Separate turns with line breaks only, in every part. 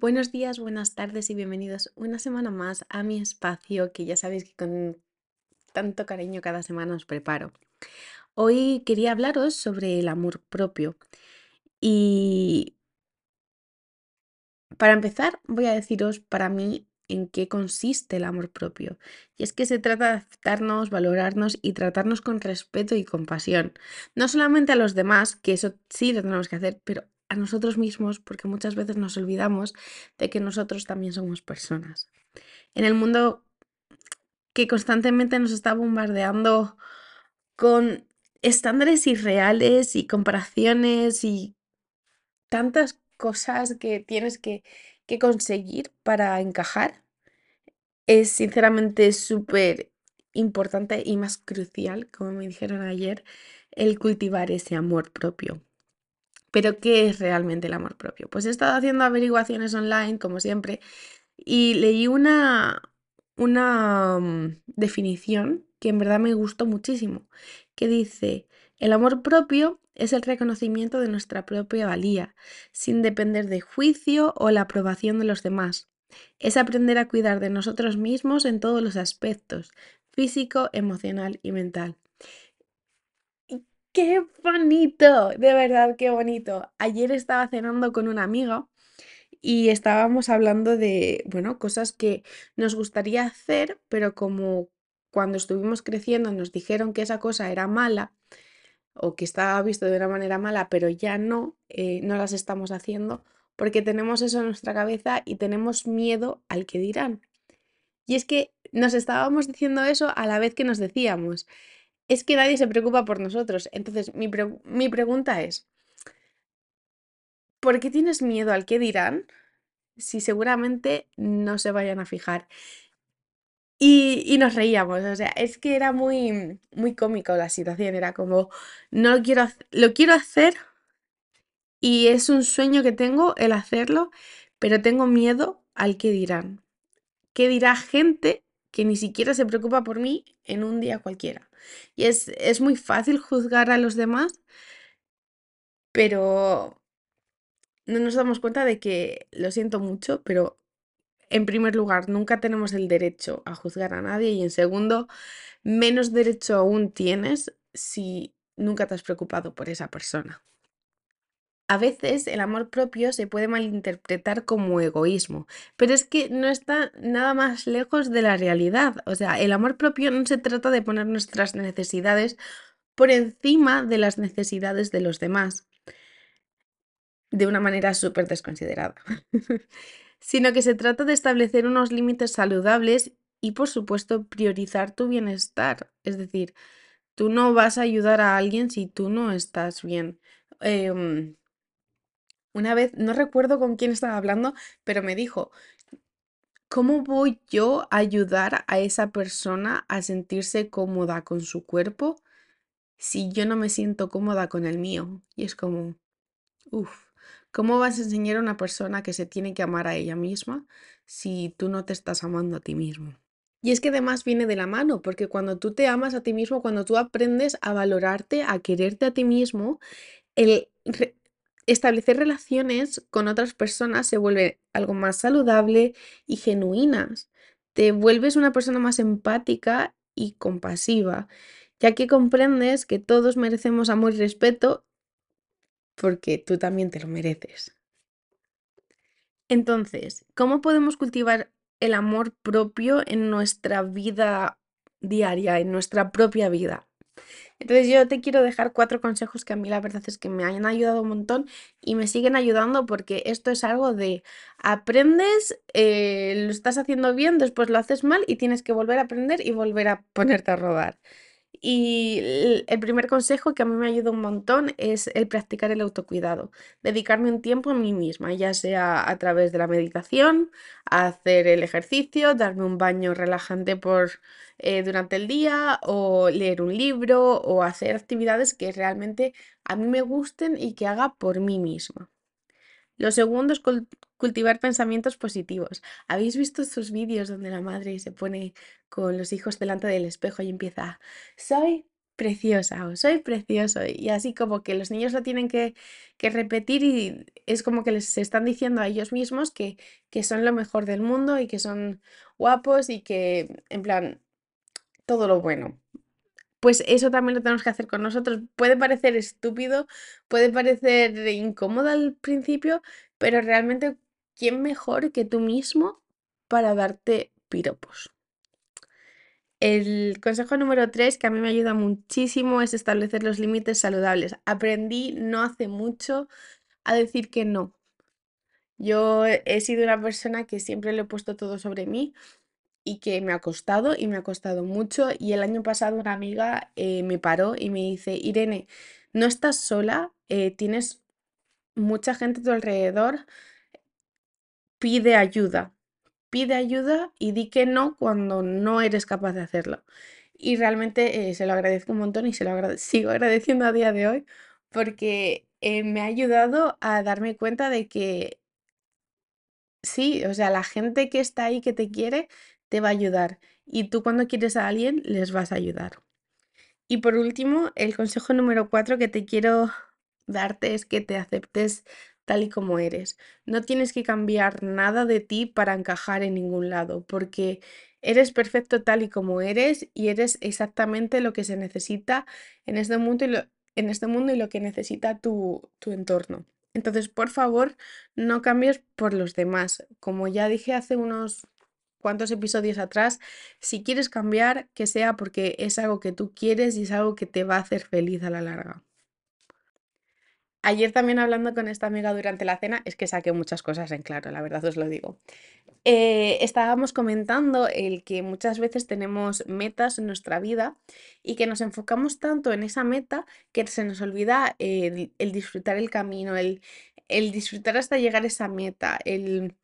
Buenos días, buenas tardes y bienvenidos una semana más a mi espacio que ya sabéis que con tanto cariño cada semana os preparo. Hoy quería hablaros sobre el amor propio y para empezar voy a deciros para mí en qué consiste el amor propio. Y es que se trata de aceptarnos, valorarnos y tratarnos con respeto y compasión. No solamente a los demás, que eso sí lo tenemos que hacer, pero a nosotros mismos, porque muchas veces nos olvidamos de que nosotros también somos personas. En el mundo que constantemente nos está bombardeando con estándares irreales y comparaciones y tantas cosas que tienes que, que conseguir para encajar, es sinceramente súper importante y más crucial, como me dijeron ayer, el cultivar ese amor propio. Pero, ¿qué es realmente el amor propio? Pues he estado haciendo averiguaciones online, como siempre, y leí una, una mm, definición que en verdad me gustó muchísimo, que dice, el amor propio es el reconocimiento de nuestra propia valía, sin depender de juicio o la aprobación de los demás. Es aprender a cuidar de nosotros mismos en todos los aspectos, físico, emocional y mental. ¡Qué bonito! De verdad, qué bonito. Ayer estaba cenando con una amiga y estábamos hablando de, bueno, cosas que nos gustaría hacer, pero como cuando estuvimos creciendo nos dijeron que esa cosa era mala o que estaba visto de una manera mala, pero ya no, eh, no las estamos haciendo porque tenemos eso en nuestra cabeza y tenemos miedo al que dirán. Y es que nos estábamos diciendo eso a la vez que nos decíamos, es que nadie se preocupa por nosotros. Entonces, mi, pregunta es, ¿por qué tienes miedo al que dirán si seguramente no se vayan a fijar? Y, nos reíamos, o sea, es que era muy, muy cómico la situación, era como, no lo quiero, lo quiero hacer y es un sueño que tengo el hacerlo, pero tengo miedo al que dirán. ¿Qué dirá gente que ni siquiera se preocupa por mí en un día cualquiera. Y es, es muy fácil juzgar a los demás, pero no nos damos cuenta de que, lo siento mucho, pero en primer lugar, nunca tenemos el derecho a juzgar a nadie y en segundo, menos derecho aún tienes si nunca te has preocupado por esa persona. A veces el amor propio se puede malinterpretar como egoísmo, pero es que no está nada más lejos de la realidad. O sea, el amor propio no se trata de poner nuestras necesidades por encima de las necesidades de los demás, de una manera súper desconsiderada, sino que se trata de establecer unos límites saludables y, por supuesto, priorizar tu bienestar. Es decir, tú no vas a ayudar a alguien si tú no estás bien. Em, una vez, no recuerdo con quién estaba hablando, pero me dijo, ¿cómo voy yo a ayudar a esa persona a sentirse cómoda con su cuerpo si yo no me siento cómoda con el mío? Y es como, uff, ¿cómo vas a enseñar a una persona que se tiene que amar a ella misma si tú no te estás amando a ti mismo? Y es que además viene de la mano, porque cuando tú te amas a ti mismo, cuando tú aprendes a valorarte, a quererte a ti mismo, el establecer relaciones con otras personas se vuelve algo más saludable y genuinas. Te vuelves una persona más empática y compasiva, ya que comprendes que todos merecemos amor y respeto porque tú también te lo mereces. Entonces, ¿cómo podemos cultivar el amor propio en nuestra vida diaria, en nuestra propia vida? Entonces yo te quiero dejar cuatro consejos que a mí la verdad es que me han ayudado un montón y me siguen ayudando porque esto es algo de aprendes, eh, lo estás haciendo bien, después lo haces mal y tienes que volver a aprender y volver a ponerte a rodar. Y el primer consejo que a mí me ayuda un montón es el practicar el autocuidado, dedicarme un tiempo a mí misma, ya sea a través de la meditación, hacer el ejercicio, darme un baño relajante por, eh, durante el día o leer un libro o hacer actividades que realmente a mí me gusten y que haga por mí misma. Lo segundo es cultivar pensamientos positivos. ¿Habéis visto estos vídeos donde la madre se pone con los hijos delante del espejo y empieza, soy preciosa o soy precioso. Y así como que los niños lo tienen que, que repetir y es como que les están diciendo a ellos mismos que, que son lo mejor del mundo y que son guapos y que, en plan, todo lo bueno. Pues eso también lo tenemos que hacer con nosotros. Puede parecer estúpido, puede parecer incómodo al principio, pero realmente, ¿quién mejor que tú mismo para darte piropos? El consejo número 3 que a mí me ayuda muchísimo es establecer los límites saludables. Aprendí no hace mucho a decir que no. Yo he sido una persona que siempre le he puesto todo sobre mí y que me ha costado y me ha costado mucho. Y el año pasado una amiga eh, me paró y me dice, Irene, no estás sola, eh, tienes mucha gente a tu alrededor, pide ayuda pide ayuda y di que no cuando no eres capaz de hacerlo. Y realmente eh, se lo agradezco un montón y se lo sigo agradeciendo a día de hoy porque me ha ayudado a darme cuenta de que sí, o sea, la gente que está ahí, que te quiere, te va a ayudar. Y tú cuando quieres a alguien, les vas a ayudar. Y por último, el consejo número cuatro que te quiero darte es que te aceptes tal y como eres. No tienes que cambiar nada de ti para encajar en ningún lado, porque eres perfecto tal y como eres y eres exactamente lo que se necesita en este mundo y lo, en este mundo y lo que necesita tu, tu entorno. Entonces, por favor, no cambies por los demás. Como ya dije hace unos cuantos episodios atrás, si quieres cambiar, que sea porque es algo que tú quieres y es algo que te va a hacer feliz a la larga. Ayer también hablando con esta amiga durante la cena, es que saqué muchas cosas en claro, la verdad os lo digo. Eh, estábamos comentando el que muchas veces tenemos metas en nuestra vida y que nos enfocamos tanto en esa meta que se nos olvida el, disfrutar el camino, el, el disfrutar hasta llegar a esa meta, el...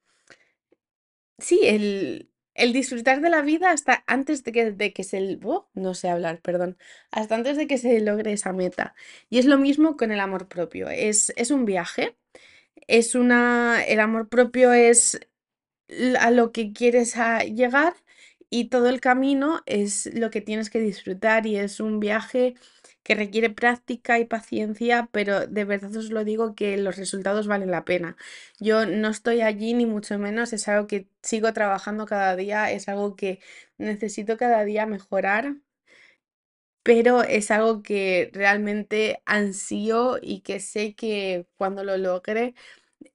Sí, el, el disfrutar de la vida hasta antes de que, de que se... No sé hablar, perdón. Hasta antes de que se logre esa meta. Y es lo mismo con el amor propio. Es, es un viaje. Es una... El amor propio es a lo que quieres llegar y todo el camino es lo que tienes que disfrutar y es un viaje que requiere práctica y paciencia, pero de verdad os lo digo que los resultados valen la pena. Yo no estoy allí ni mucho menos, es algo que sigo trabajando cada día, es algo que necesito cada día mejorar, pero es algo que realmente ansío y que sé que cuando lo logre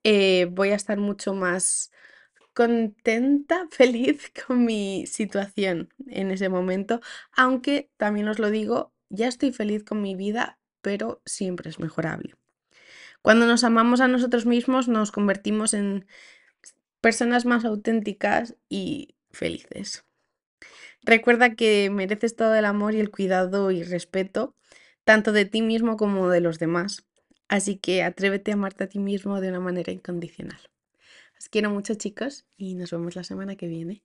eh, voy a estar mucho más contenta, feliz con mi situación en ese momento, aunque también os lo digo, ya estoy feliz con mi vida, pero siempre es mejorable. Cuando nos amamos a nosotros mismos nos convertimos en personas más auténticas y felices. Recuerda que mereces todo el amor y el cuidado y respeto, tanto de ti mismo como de los demás. Así que atrévete a amarte a ti mismo de una manera incondicional. Os quiero mucho chicos y nos vemos la semana que viene.